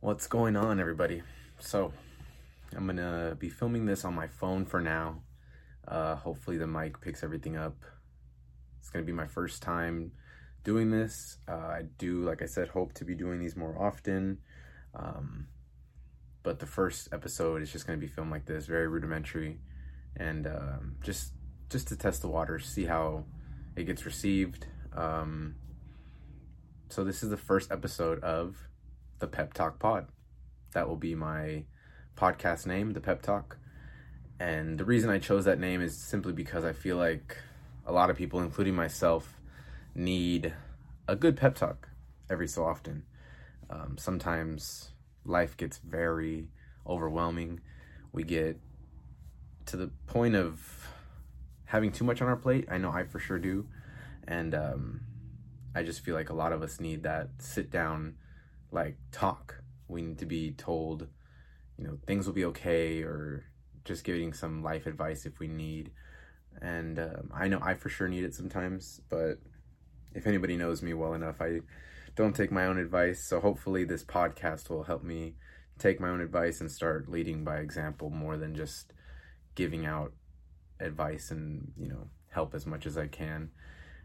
What's going on, everybody? So, I'm gonna be filming this on my phone for now. Uh, hopefully, the mic picks everything up. It's gonna be my first time doing this. Uh, I do, like I said, hope to be doing these more often. Um, but the first episode is just gonna be filmed like this, very rudimentary, and um, just just to test the waters, see how it gets received. Um, so this is the first episode of the Pep Talk Pod. That will be my podcast name, the Pep Talk. And the reason I chose that name is simply because I feel like a lot of people, including myself, need a good pep talk every so often. Um, sometimes life gets very overwhelming. We get to the point of having too much on our plate. I know I for sure do. And um, I just feel like a lot of us need that sit down, like talk. We need to be told, you know, things will be okay, or just giving some life advice if we need. And um, I know I for sure need it sometimes, but if anybody knows me well enough, I don't take my own advice. So hopefully, this podcast will help me take my own advice and start leading by example more than just giving out advice and you know help as much as I can.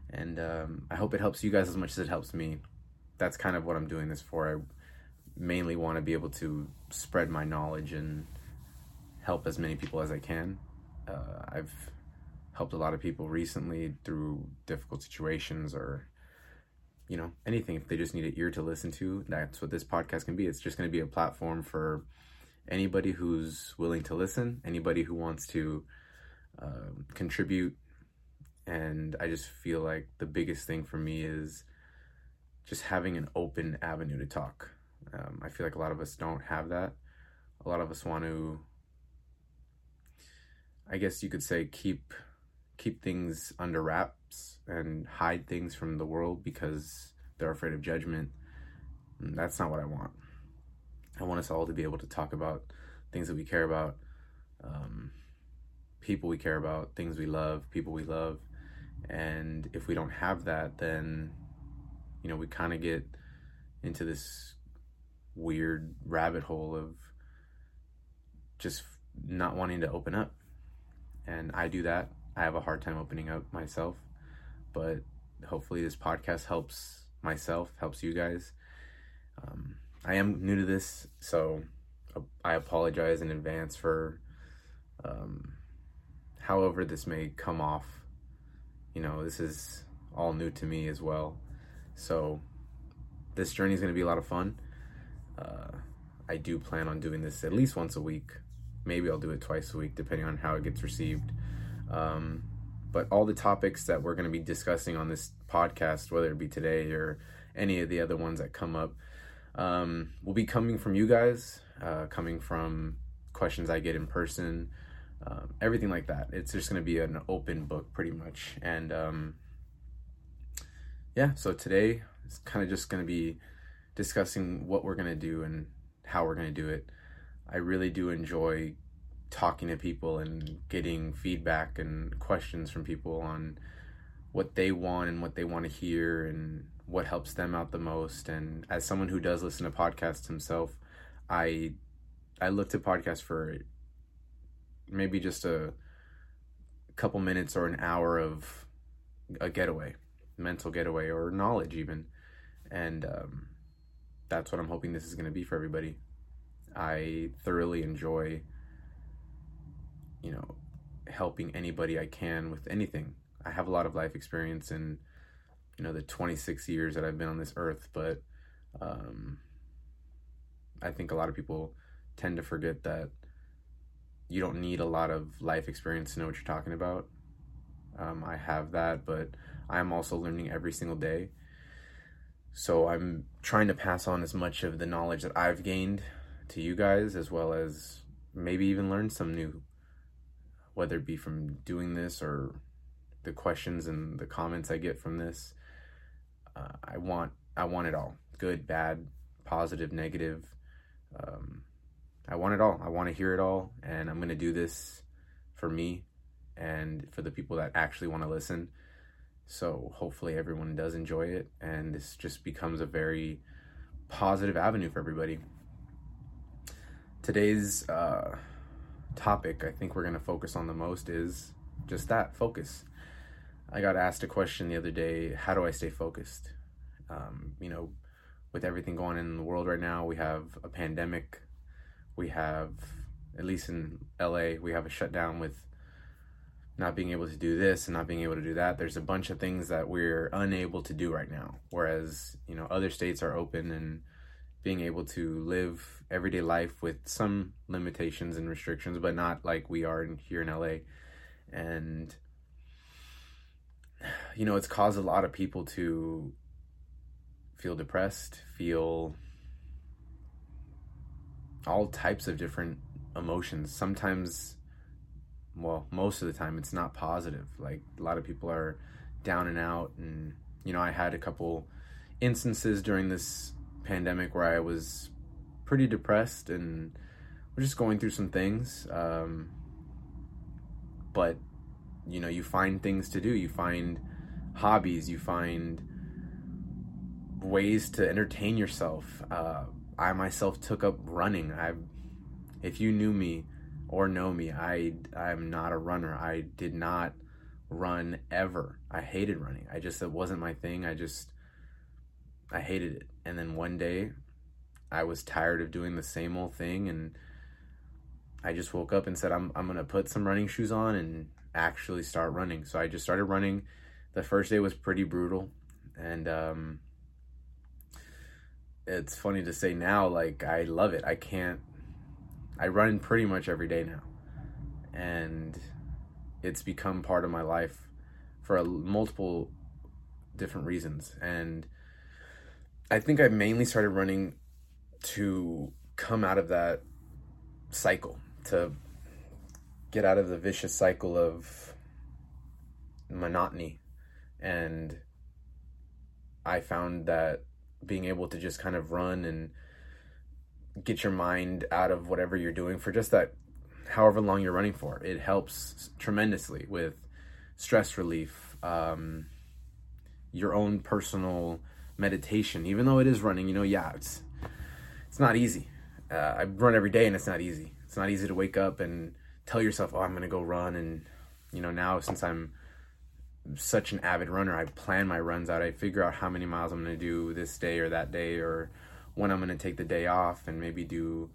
And um, I hope it helps you guys as much as it helps me. That's kind of what I'm doing this for. I mainly want to be able to spread my knowledge and help as many people as I can. Uh, I've helped a lot of people recently through difficult situations or you know anything if they just need an ear to listen to that's what this podcast can be it's just going to be a platform for anybody who's willing to listen anybody who wants to uh, contribute and i just feel like the biggest thing for me is just having an open avenue to talk um, i feel like a lot of us don't have that a lot of us want to i guess you could say keep keep things under wraps and hide things from the world because they're afraid of judgment. And that's not what I want. I want us all to be able to talk about things that we care about, um, people we care about, things we love, people we love. And if we don't have that, then, you know, we kind of get into this weird rabbit hole of just not wanting to open up. And I do that I have a hard time opening up myself, but hopefully this podcast helps myself, helps you guys. Um, I am new to this, so I apologize in advance for um, however this may come off. You know, this is all new to me as well. So this journey is going to be a lot of fun. Uh, I do plan on doing this at least once a week. Maybe I'll do it twice a week, depending on how it gets received. Um, but all the topics that we're going to be discussing on this podcast, whether it be today or any of the other ones that come up, um, will be coming from you guys, uh, coming from questions I get in person, um, everything like that. It's just going to be an open book pretty much. And um, yeah, so today it's kind of just going to be discussing what we're going to do and how we're going to do it. I really do enjoy talking to people and getting feedback and questions from people on what they want and what they want to hear and what helps them out the most and as someone who does listen to podcasts himself i i look to podcasts for maybe just a couple minutes or an hour of a getaway mental getaway or knowledge even and um, that's what i'm hoping this is going to be for everybody i thoroughly enjoy you know, helping anybody I can with anything. I have a lot of life experience in, you know, the 26 years that I've been on this earth, but um, I think a lot of people tend to forget that you don't need a lot of life experience to know what you're talking about. Um, I have that, but I'm also learning every single day. So I'm trying to pass on as much of the knowledge that I've gained to you guys, as well as maybe even learn some new whether it be from doing this or the questions and the comments I get from this. Uh, I want I want it all good, bad, positive, negative. Um, I want it all. I want to hear it all, and I'm gonna do this for me and for the people that actually want to listen. So hopefully everyone does enjoy it, and this just becomes a very positive avenue for everybody. today's uh, topic, I think we're going to focus on the most is just that focus. I got asked a question the other day how do I stay focused? Um, you know, with everything going on in the world right now, we have a pandemic, we have, at least in LA, we have a shutdown with not being able to do this and not being able to do that. There's a bunch of things that we're unable to do right now. Whereas, you know, other states are open and being able to live everyday life with some limitations and restrictions, but not like we are in, here in LA. And, you know, it's caused a lot of people to feel depressed, feel all types of different emotions. Sometimes, well, most of the time, it's not positive. Like a lot of people are down and out. And, you know, I had a couple instances during this pandemic where I was pretty depressed and we're just going through some things. Um, but you know, you find things to do. You find hobbies. You find ways to entertain yourself. Uh, I myself took up running. I, if you knew me or know me, I I'm not a runner. I did not run ever. I hated running. I just it wasn't my thing. I just I hated it. And then one day I was tired of doing the same old thing and I just woke up and said I'm I'm going to put some running shoes on and actually start running. So I just started running. The first day was pretty brutal and um it's funny to say now like I love it. I can't I run pretty much every day now. And it's become part of my life for a, multiple different reasons and I think I mainly started running to come out of that cycle, to get out of the vicious cycle of monotony. And I found that being able to just kind of run and get your mind out of whatever you're doing for just that however long you're running for it helps tremendously with stress relief um, your own personal meditation even though it is running you know yeah it's it's not easy. Uh, I run every day and it's not easy. It's not easy to wake up and tell yourself, "Oh, I'm to go run." And you know, now since I'm such an avid runner, I plan my runs out. I figure out how many miles I'm to do this day or that day, or when I'm going to take the day off, and maybe do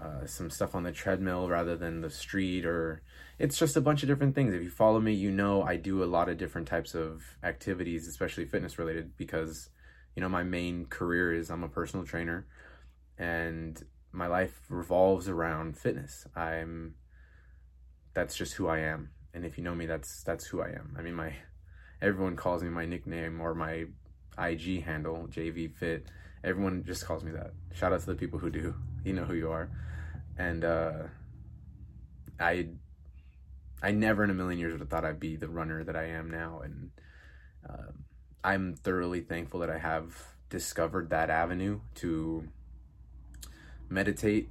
uh, some stuff on the treadmill rather than the street. Or it's just a bunch of different things. If you follow me, you know I do a lot of different types of activities, especially fitness related, because you know my main career is I'm a personal trainer and my life revolves around fitness. I'm that's just who I am. And if you know me, that's that's who I am. I mean my everyone calls me my nickname or my IG handle, JV Fit. Everyone just calls me that. Shout out to the people who do. You know who you are. And uh I I never in a million years would have thought I'd be the runner that I am now and uh, I'm thoroughly thankful that I have discovered that avenue to meditate,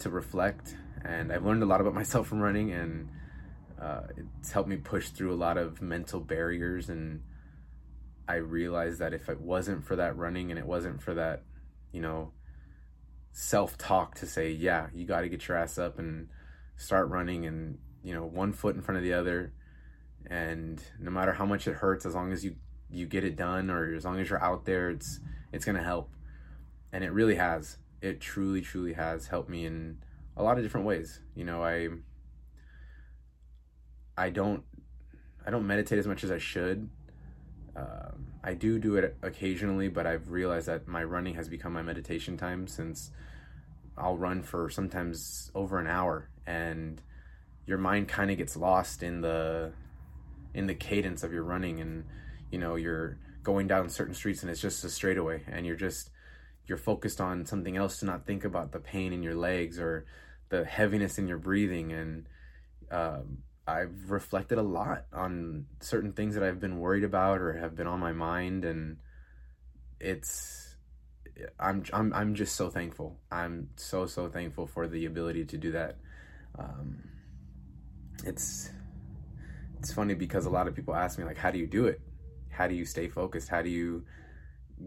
to reflect, and I've learned a lot about myself from running, and uh, it's helped me push through a lot of mental barriers. And I realized that if it wasn't for that running, and it wasn't for that, you know, self talk to say, yeah, you got to get your ass up and start running, and you know, one foot in front of the other, and no matter how much it hurts, as long as you you get it done, or as long as you're out there, it's it's gonna help, and it really has it truly, truly has helped me in a lot of different ways. You know, I I don't I don't meditate as much as I should. Um, I do do it occasionally, but I've realized that my running has become my meditation time since I'll run for sometimes over an hour, and your mind kind of gets lost in the in the cadence of your running, and you know you're going down certain streets and it's just a straightaway, and you're just you're focused on something else to not think about the pain in your legs or the heaviness in your breathing and um, i've reflected a lot on certain things that i've been worried about or have been on my mind and it's i'm i'm, I'm just so thankful. I'm so so thankful for the ability to do that. Um, it's it's funny because a lot of people ask me like how do you do it? How do you stay focused? How do you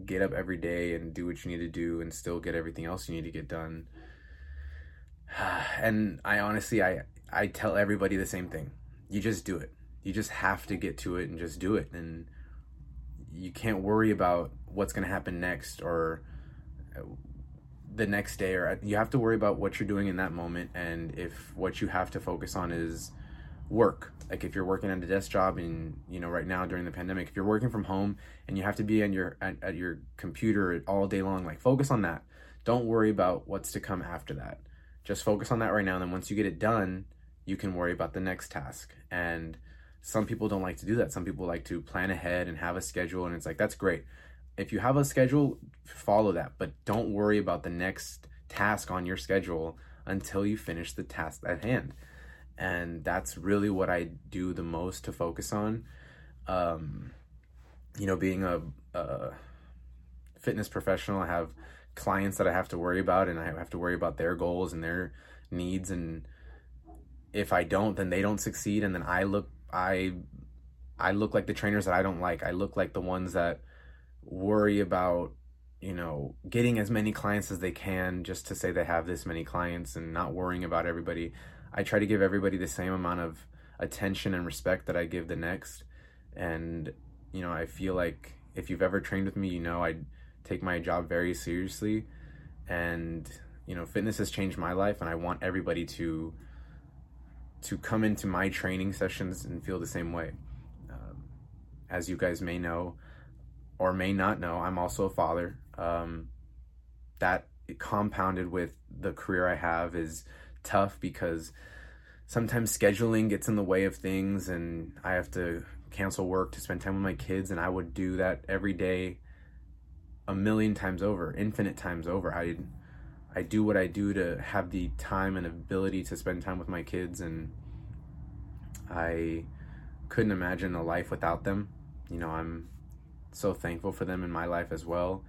get up every day and do what you need to do and still get everything else you need to get done. and I honestly I I tell everybody the same thing. You just do it. You just have to get to it and just do it and you can't worry about what's going to happen next or uh, the next day or you have to worry about what you're doing in that moment and if what you have to focus on is work like if you're working at a desk job and you know right now during the pandemic if you're working from home and you have to be on your at, at your computer all day long like focus on that don't worry about what's to come after that just focus on that right now and then once you get it done you can worry about the next task and some people don't like to do that some people like to plan ahead and have a schedule and it's like that's great if you have a schedule follow that but don't worry about the next task on your schedule until you finish the task at hand and that's really what I do the most to focus on. Um, you know, being a, a, fitness professional, I have clients that I have to worry about, and I have to worry about their goals and their needs. And if I don't, then they don't succeed, and then I look, I, I look like the trainers that I don't like. I look like the ones that worry about you know getting as many clients as they can just to say they have this many clients and not worrying about everybody I try to give everybody the same amount of attention and respect that I give the next. And, you know, I feel like if you've ever trained with me, you know, I take my job very seriously. And, you know, fitness has changed my life and I want everybody to to come into my training sessions and feel the same way. Um, as you guys may know or may not know, I'm also a father. Um, that compounded with the career I have is tough because sometimes scheduling gets in the way of things and I have to cancel work to spend time with my kids and I would do that every day a million times over, infinite times over. I I do what I do to have the time and ability to spend time with my kids and I couldn't imagine a life without them. You know, I'm so thankful for them in my life as well.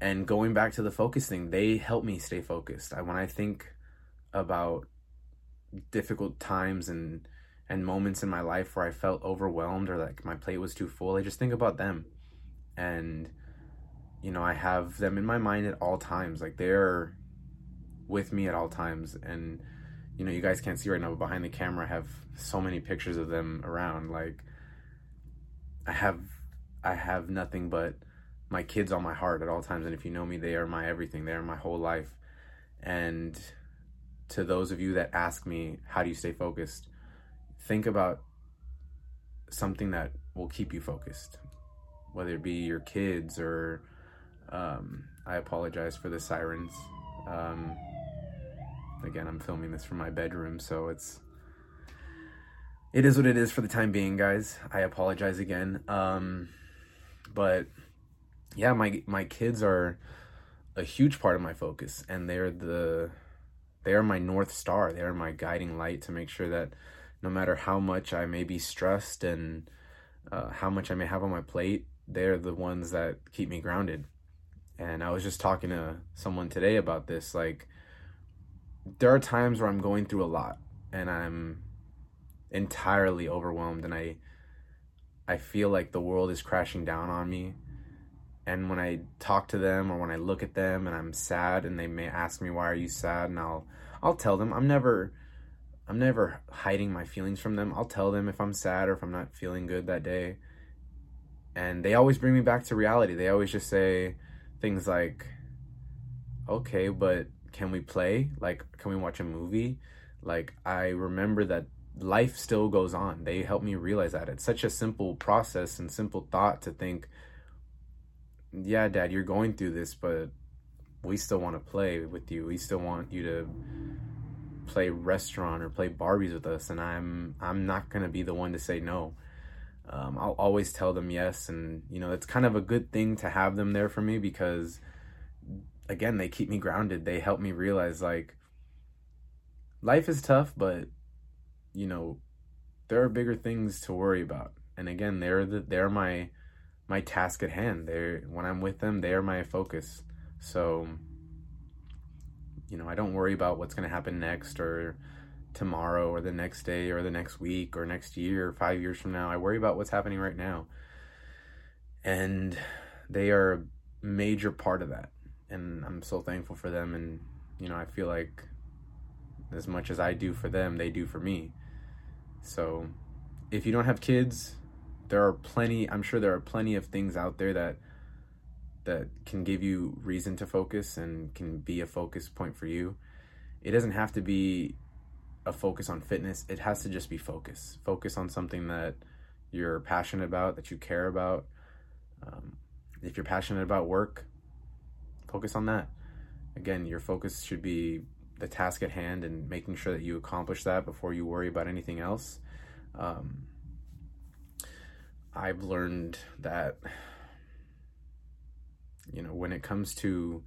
And going back to the focus thing, they help me stay focused. I, when I think about difficult times and and moments in my life where I felt overwhelmed or like my plate was too full, I just think about them. And you know, I have them in my mind at all times. Like they're with me at all times and you know, you guys can't see right now, but behind the camera I have so many pictures of them around. Like I have I have nothing but my kids on my heart at all times and if you know me, they are my everything. They are my whole life. And to those of you that ask me, how do you stay focused? Think about something that will keep you focused, whether it be your kids or um, I apologize for the sirens. Um, again, I'm filming this from my bedroom, so it's it is what it is for the time being, guys. I apologize again. Um, but yeah, my my kids are a huge part of my focus, and they're the they are my north star. They are my guiding light to make sure that no matter how much I may be stressed and uh, how much I may have on my plate, they're the ones that keep me grounded. And I was just talking to someone today about this. Like, there are times where I'm going through a lot and I'm entirely overwhelmed and I I feel like the world is crashing down on me. And when I talk to them or when I look at them and I'm sad and they may ask me why are you sad and I'll I'll tell them. I'm never I'm never hiding my feelings from them. I'll tell them if I'm sad or if I'm not feeling good that day. And they always bring me back to reality. They always just say things like, okay, but can we play? Like, can we watch a movie? Like, I remember that life still goes on. They help me realize that. It's such a simple process and simple thought to think, yeah, dad, you're going through this, but we still want to play with you. We still want you to play restaurant or play Barbies with us, and I'm I'm not gonna be the one to say no. Um, I'll always tell them yes, and you know it's kind of a good thing to have them there for me because, again, they keep me grounded. They help me realize like life is tough, but you know there are bigger things to worry about. And again, they're the, they're my my task at hand. They're when I'm with them, they are my focus. So, you know, I don't worry about what's going to happen next or tomorrow or the next day or the next week or next year or five years from now. I worry about what's happening right now. And they are a major part of that. And I'm so thankful for them. And, you know, I feel like as much as I do for them, they do for me. So, if you don't have kids, there are plenty. I'm sure there are plenty of things out there that that can give you reason to focus and can be a focus point for you. It doesn't have to be a focus on fitness. It has to just be focus. Focus on something that you're passionate about, that you care about. Um, if you're passionate about work, focus on that. Again, your focus should be the task at hand and making sure that you accomplish that before you worry about anything else. Um, I've learned that, you know, when it comes to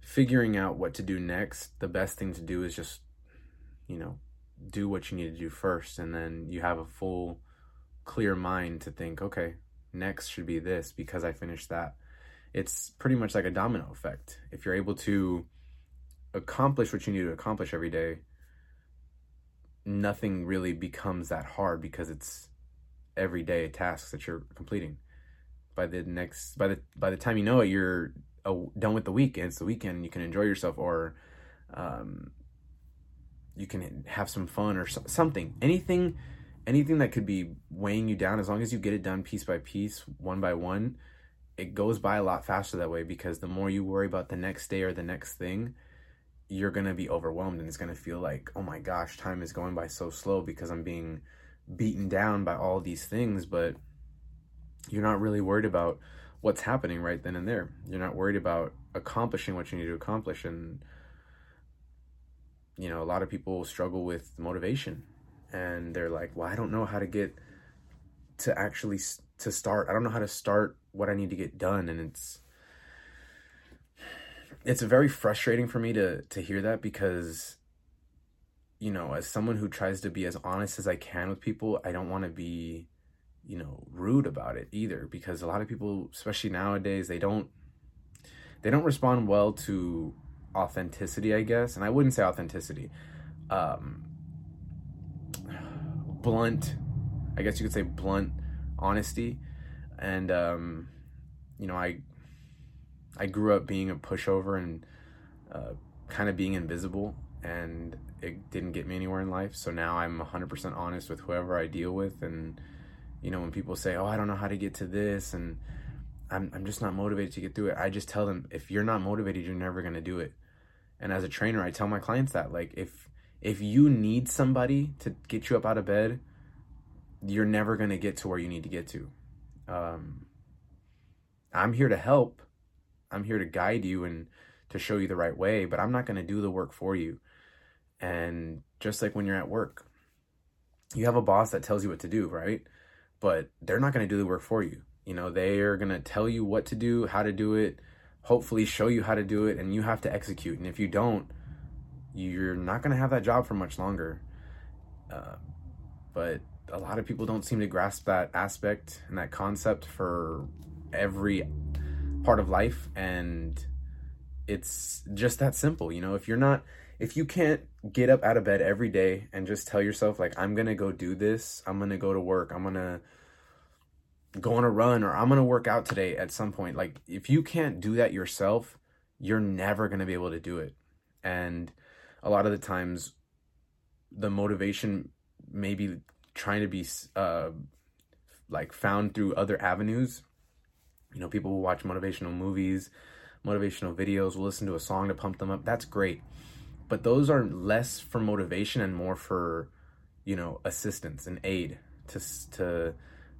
figuring out what to do next, the best thing to do is just, you know, do what you need to do first. And then you have a full, clear mind to think, okay, next should be this because I finished that. It's pretty much like a domino effect. If you're able to accomplish what you need to accomplish every day, nothing really becomes that hard because it's everyday tasks that you're completing. By the next, by the by the time you know it, you're done with the week. And it's the weekend. You can enjoy yourself, or um, you can have some fun, or something. Anything, anything that could be weighing you down. As long as you get it done piece by piece, one by one, it goes by a lot faster that way. Because the more you worry about the next day or the next thing, you're gonna be overwhelmed, and it's gonna feel like, oh my gosh, time is going by so slow because I'm being beaten down by all these things, but you're not really worried about what's happening right then and there. You're not worried about accomplishing what you need to accomplish. And, you know, a lot of people struggle with motivation and they're like, well, I don't know how to get to actually to start. I don't know how to start what I need to get done. And it's, it's very frustrating for me to, to hear that because you know, as someone who tries to be as honest as I can with people, I don't want to be, you know, rude about it either because a lot of people, especially nowadays, they don't they don't respond well to authenticity, I guess. And I wouldn't say authenticity. Um blunt, I guess you could say blunt honesty. And um you know, I I grew up being a pushover and uh, kind of being invisible and it didn't get me anywhere in life. So now I'm 100% honest with whoever I deal with. And, you know, when people say, oh, I don't know how to get to this, and I'm, I'm just not motivated to get through it, I just tell them, if you're not motivated, you're never going to do it. And as a trainer, I tell my clients that, like, if, if you need somebody to get you up out of bed, you're never going to get to where you need to get to. Um, I'm here to help. I'm here to guide you and to show you the right way, but I'm not going to do the work for you. And just like when you're at work, you have a boss that tells you what to do, right? But they're not going to do the work for you. You know, they are going to tell you what to do, how to do it, hopefully show you how to do it, and you have to execute. And if you don't, you're not going to have that job for much longer. Uh, but a lot of people don't seem to grasp that aspect and that concept for every part of life. And it's just that simple. You know, if you're not if you can't get up out of bed every day and just tell yourself like i'm gonna go do this i'm gonna go to work i'm gonna go on a run or i'm gonna work out today at some point. Like if you can't do that yourself you're never gonna be able to do it. And a lot of the times the motivation maybe trying to be uh like found through other avenues. You know people will watch motivational movies motivational videos will listen to a song to pump them up. That's great. But those are less for motivation and more for you know assistance and aid to to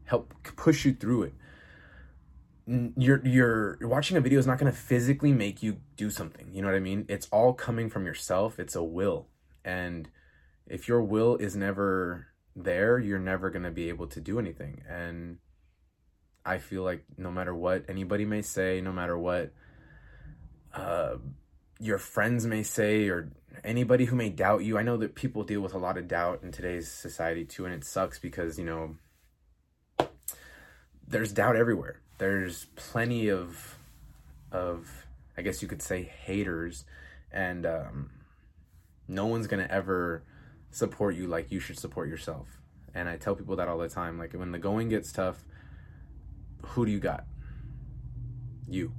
help push you through it. You're you're watching a video is not going to physically make you do something you know what i mean? It's all coming from yourself it's a will. And if your will is never there you're never going to be able to do anything. And i feel like no matter what anybody may say no matter what uh your friends may say or anybody who may doubt you. I know that people deal with a lot of doubt in today's society too, and it sucks because, you know, there's doubt everywhere. There's plenty of of I guess you could say haters and um no one's to ever support you like you should support yourself. And I tell people that all the time like when the going gets tough, who do you got? You.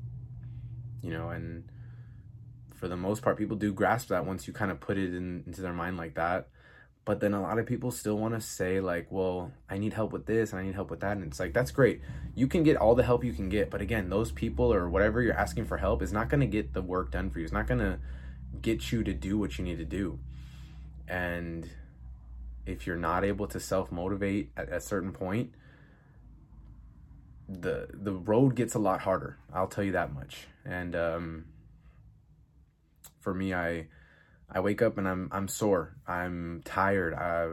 You know, and for for the most part, people do grasp that once you kind of put it in, into their mind like that. But then a lot of people still want to say, like, well, I need help with this and I need help with that. And it's like, that's great. You can get all the help you can get. But again, those people or whatever you're asking for help is not going to get the work done for you. It's not going to get you to do what you need to do. And if you're not able to self motivate at a certain point, the the road gets a lot harder. I'll tell you that much. And um, for me, I I wake up and I'm I'm sore. I'm tired. I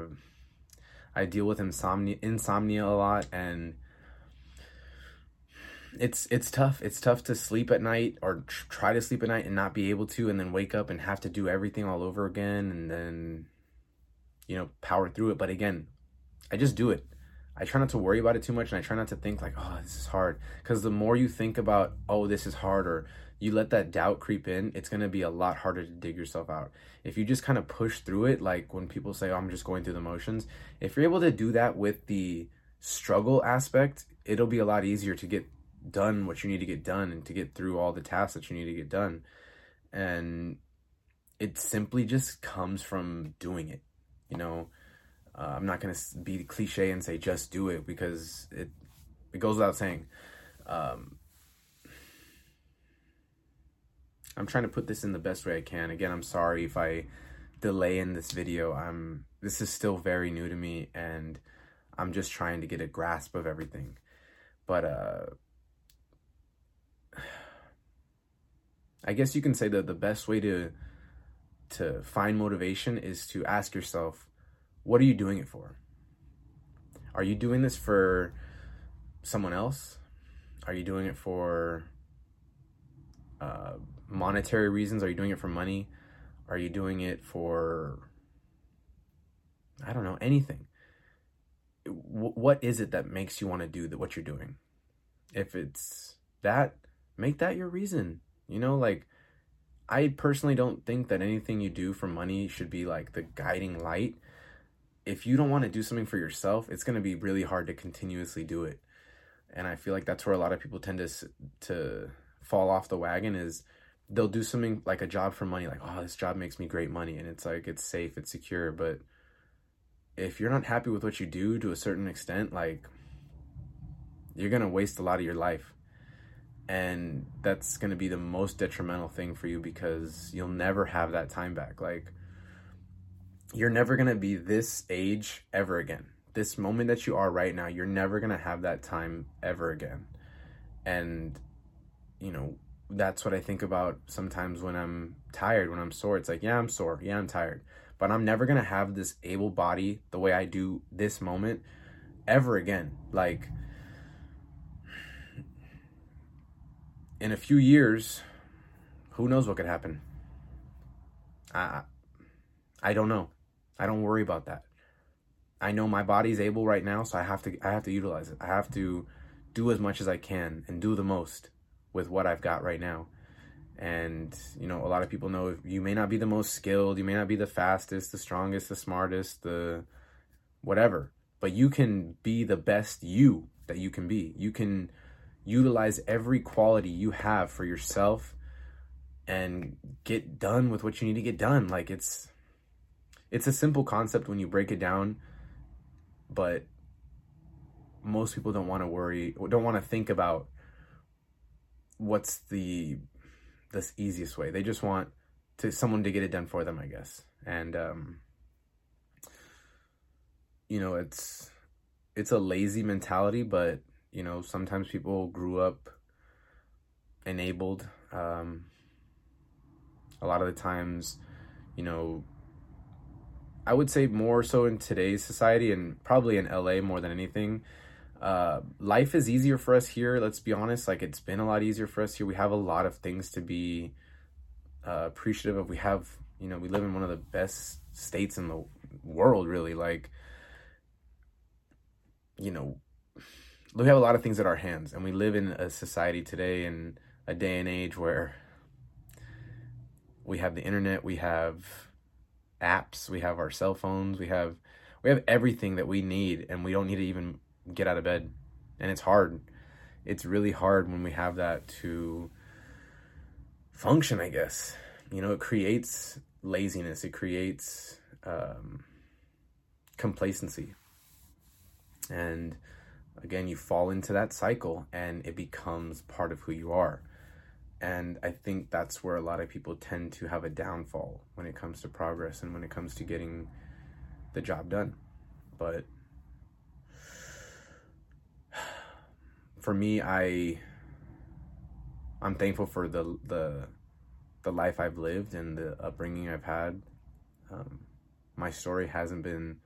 I deal with insomnia insomnia a lot and it's it's tough. It's tough to sleep at night or tr- try to sleep at night and not be able to and then wake up and have to do everything all over again and then you know, power through it. But again, I just do it. I try not to worry about it too much and I try not to think like, oh, this is hard. Because the more you think about, oh, this is hard, or you let that doubt creep in, it's going to be a lot harder to dig yourself out. If you just kind of push through it, like when people say, oh, I'm just going through the motions, if you're able to do that with the struggle aspect, it'll be a lot easier to get done what you need to get done and to get through all the tasks that you need to get done. And it simply just comes from doing it. You know, uh, I'm not gonna be cliche and say just do it because it it goes without saying. Um, I'm trying to put this in the best way I can. Again, I'm sorry if I delay in this video. I'm this is still very new to me and I'm just trying to get a grasp of everything. But uh I guess you can say that the best way to to find motivation is to ask yourself, what are you doing it for? Are you doing this for someone else? Are you doing it for uh, monetary reasons? Are you doing it for money? Are you doing it for, I don't know, anything? What is it that makes you want to do what you're doing? If it's that, make that your reason. You know, like, I personally don't think that anything you do for money should be like the guiding light. If you don't want to do something for yourself, it's going to be really hard to continuously do it. And I feel like that's where a lot of people tend to to fall off the wagon is they'll do something like a job for money like oh this job makes me great money and it's like it's safe, it's secure, but if you're not happy with what you do to a certain extent, like you're going to waste a lot of your life. And that's going to be the most detrimental thing for you because you'll never have that time back. Like you're never going to be this age ever again. This moment that you are right now you're never going to have that time ever again. And you know that's what i think about sometimes when i'm tired when i'm sore it's like yeah i'm sore yeah i'm tired but i'm never going to have this able body the way i do this moment ever again like in a few years, who knows what could happen? I I don't know. I don't worry about that. I know my body's able right now, so I have to I have to utilize it. I have to do as much as I can and do the most with what I've got right now. And you know, a lot of people know you may not be the most skilled, you may not be the fastest, the strongest, the smartest, the whatever, but you can be the best you that you can be. You can utilize every quality you have for yourself and get done with what you need to get done like it's it's a simple concept when you break it down but most people don't want to worry don't want to think about what's the this easiest way they just want to someone to get it done for them i guess and um you know it's it's a lazy mentality but you know, sometimes people grew up enabled. Um, a lot of the times, you know, I would say more so in today's society and probably in LA more than anything. Uh, life is easier for us here. Let's be honest. Like it's been a lot easier for us here. We have a lot of things to be uh, appreciative of. We have, you know, we live in one of the best states in the world, really. Like, you know, we have a lot of things at our hands, and we live in a society today in a day and age where we have the internet, we have apps, we have our cell phones, we have we have everything that we need, and we don't need to even get out of bed. And it's hard. It's really hard when we have that to function, I guess. you know, it creates laziness, it creates um, complacency. And again, you fall into that cycle and it becomes part of who you are. And I think that's where a lot of people tend to have a downfall when it comes to progress and when it comes to getting the job done. But for me, I I'm thankful for the the the life I've lived and the upbringing I've had. Um, my story hasn't been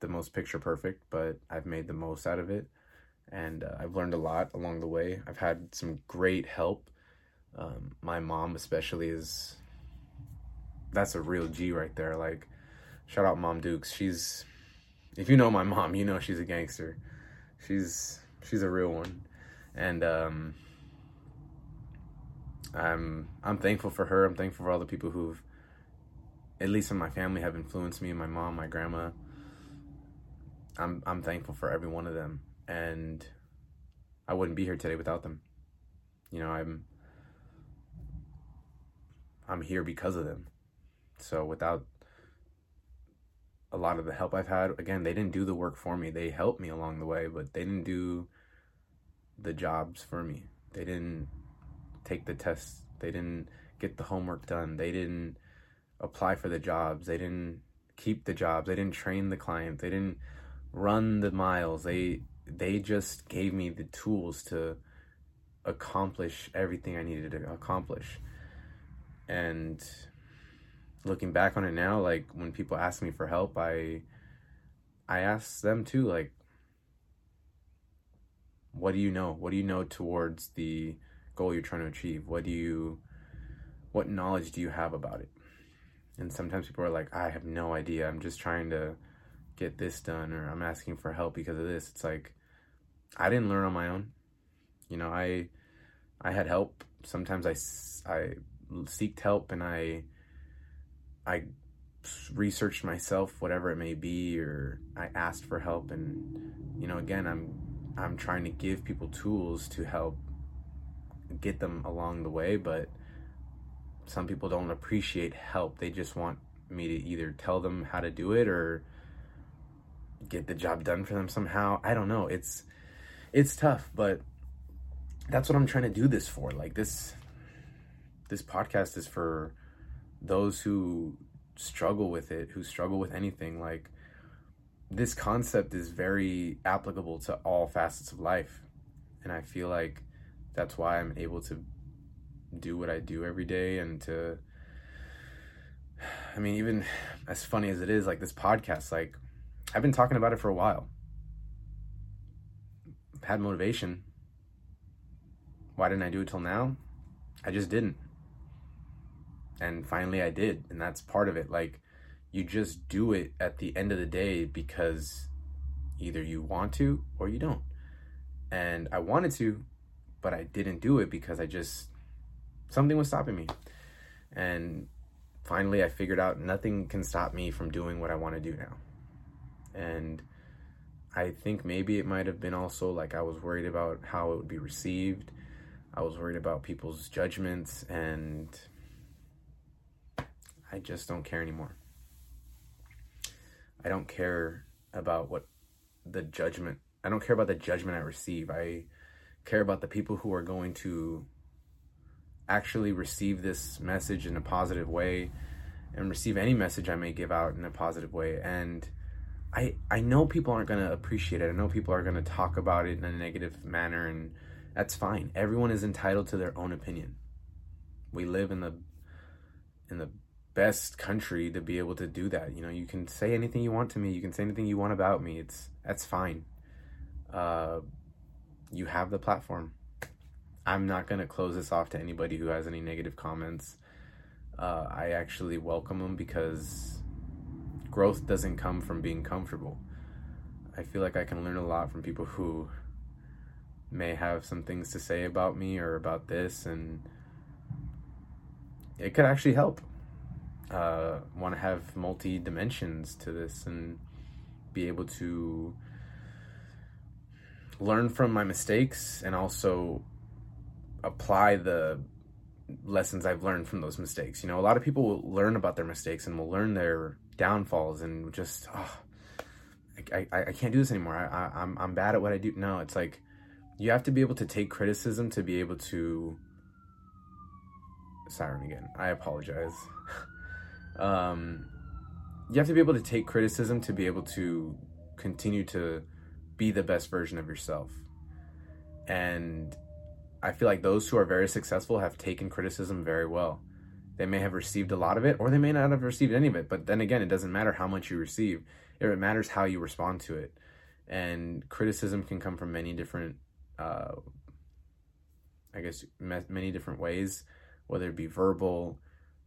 the most picture perfect, but I've made the most out of it. And uh, I've learned a lot along the way. I've had some great help. Um, my mom, especially, is that's a real G right there. Like, shout out Mom Dukes. She's, if you know my mom, you know she's a gangster. She's she's a real one, and um, I'm I'm thankful for her. I'm thankful for all the people who've, at least in my family, have influenced me. My mom, my grandma. I'm I'm thankful for every one of them, and I wouldn't be here today without them. You know, I'm I'm here because of them. So without a lot of the help I've had, again, they didn't do the work for me. They helped me along the way, but they didn't do the jobs for me. They didn't take the tests. They didn't get the homework done. They didn't apply for the jobs. They didn't keep the jobs. They didn't train the client. They didn't run the miles. They they just gave me the tools to accomplish everything I needed to accomplish. And looking back on it now, like when people ask me for help, I I ask them too, like, what do you know? What do you know towards the goal you're trying to achieve? What do you what knowledge do you have about it? And sometimes people are like, I have no idea. I'm just trying to get this done or I'm asking for help because of this. It's like I didn't learn on my own. You know, I I had help. Sometimes I I seeked help and I I researched myself whatever it may be or I asked for help and you know again I'm I'm trying to give people tools to help get them along the way, but some people don't appreciate help. They just want me to either tell them how to do it or get the job done for them somehow. I don't know. It's it's tough, but that's what I'm trying to do this for. Like this this podcast is for those who struggle with it, who struggle with anything like this concept is very applicable to all facets of life. And I feel like that's why I'm able to do what I do every day and to I mean even as funny as it is like this podcast like I've been talking about it for a while. Had motivation. Why didn't I do it till now? I just didn't. And finally I did, and that's part of it. Like you just do it at the end of the day because either you want to or you don't. And I wanted to, but I didn't do it because I just something was stopping me. And finally I figured out nothing can stop me from doing what I want to do now. And I think maybe it might have been also like I was worried about how it would be received. I was worried about people's judgments and I just don't care anymore. I don't care about what the judgment I don't care about the judgment I receive. I care about the people who are going to actually receive this message in a positive way and receive any message I may give out in a positive way. And I I know people aren't going to appreciate it. I know people are going to talk about it in a negative manner and that's fine. Everyone is entitled to their own opinion. We live in the in the best country to be able to do that. You know, you can say anything you want to me. You can say anything you want about me. It's that's fine. Uh, you have the platform. I'm not gonna close this off to anybody who has any negative comments. Uh, I actually welcome them because growth doesn't come from being comfortable. I feel like I can learn a lot from people who may have some things to say about me or about this, and it could actually help. Uh, Want to have multi dimensions to this and be able to learn from my mistakes and also apply the lessons I've learned from those mistakes. You know, a lot of people will learn about their mistakes and will learn their downfalls and just, oh, I, I, I can't do this anymore. I, I, I'm, I'm bad at what I do. No, it's like you have to be able to take criticism to be able to. Siren again. I apologize. um, you have to be able to take criticism to be able to continue to be the best version of yourself. And I feel like those who are very successful have taken criticism very well. They may have received a lot of it, or they may not have received any of it. But then again, it doesn't matter how much you receive, it matters how you respond to it. And criticism can come from many different, uh, I guess, many different ways, whether it be verbal,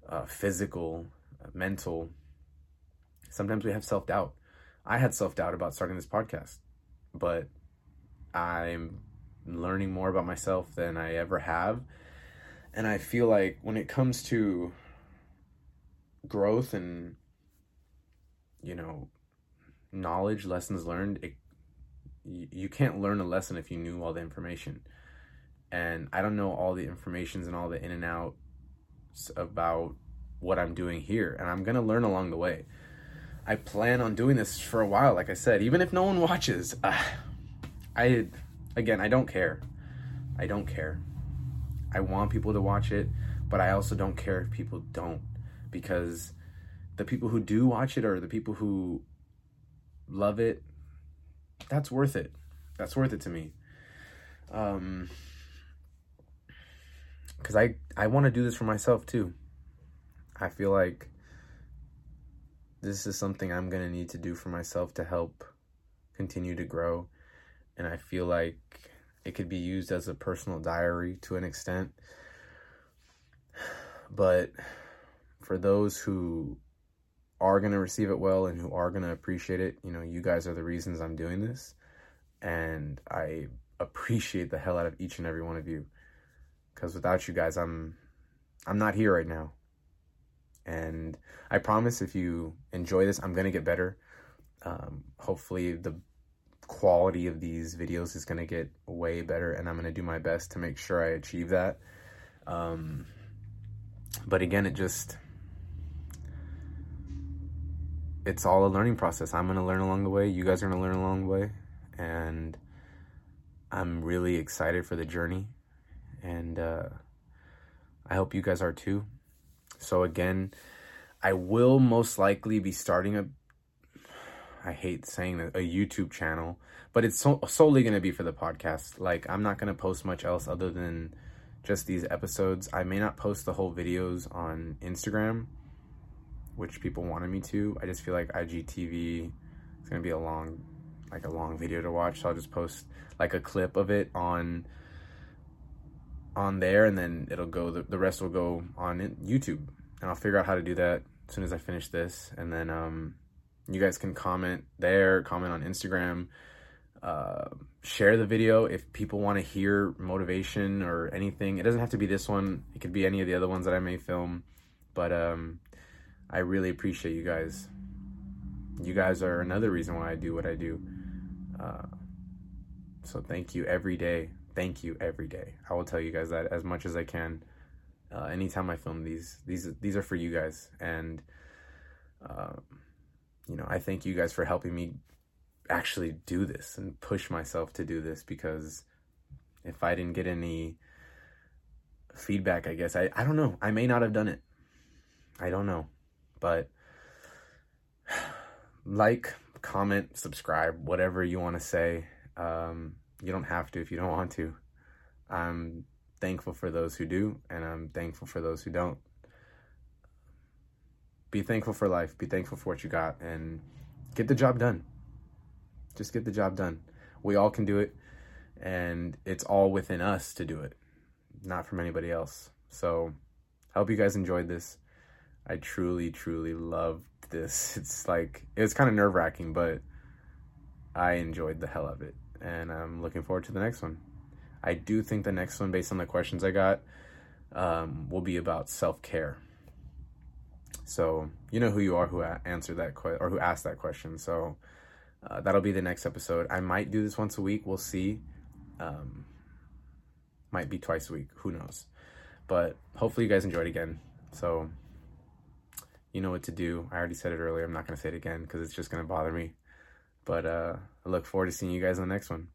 uh, physical, Uh, mental. Sometimes we have self doubt. I had self doubt about starting this podcast, but I'm learning more about myself than I ever have. And I feel like when it comes to growth and, you know, knowledge, lessons learned, it, you can't learn a lesson if you knew all the information. And I don't know all the informations and all the in and outs about what I'm doing here. And I'm to learn along the way. I plan on doing this for a while, like I said, even if no one watches. Uh, I again, I don't care. I don't care. I want people to watch it, but I also don't care if people don't because the people who do watch it or the people who love it, that's worth it. That's worth it to me. Um cuz I I want to do this for myself too. I feel like this is something I'm going to need to do for myself to help continue to grow and I feel like it could be used as a personal diary to an extent. But for those who are going to receive it well and who are going to appreciate it, you know, you guys are the reasons I'm doing this. And I appreciate the hell out of each and every one of you cuz without you guys I'm I'm not here right now. And I promise if you enjoy this, I'm going to get better. Um, hopefully the quality of these videos is going to get way better and I'm going to do my best to make sure I achieve that. Um, but again, it just, it's all a learning process. I'm going to learn along the way. You guys are going to learn along the way. And I'm really excited for the journey. And uh, I hope you guys are too. So again, I will most likely be starting a I hate saying a YouTube channel, but it's so, solely going to be for the podcast. Like, I'm not going to post much else other than just these episodes. I may not post the whole videos on Instagram, which people wanted me to. I just feel like IGTV is going to be a long, like a long video to watch. So I'll just post like a clip of it on on there and then it'll go the, the rest will go on YouTube and I'll figure out how to do that as soon as I finish this and then um you guys can comment there, comment on Instagram, uh, share the video if people want to hear motivation or anything. It doesn't have to be this one, it could be any of the other ones that I may film. But um, I really appreciate you guys. You guys are another reason why I do what I do. Uh, so thank you every day. Thank you every day. I will tell you guys that as much as I can. Uh, anytime I film these, these these are for you guys, and uh, you know, I thank you guys for helping me actually do this and push myself to do this because if I didn't get any feedback, I guess I, I don't know. I may not have done it. I don't know. But like, comment, subscribe, whatever you want to say. Um, you don't have to if you don't want to. I'm thankful for those who do, and I'm thankful for those who don't be thankful for life, be thankful for what you got, and get the job done. Just get the job done. We all can do it, and it's all within us to do it, not from anybody else. So, I hope you guys enjoyed this. I truly, truly loved this. It's like, it was kind of nerve wracking, but I enjoyed the hell of it, and I'm looking forward to the next one. I do think the next one, based on the questions I got, um, will be about self care. So you know who you are who answered that question or who asked that question. So uh, that'll be the next episode. I might do this once a week. We'll see. Um, might be twice a week. Who knows? But hopefully you guys enjoyed again. So you know what to do. I already said it earlier. I'm not gonna say it again because it's just gonna bother me. But uh, I look forward to seeing you guys on the next one.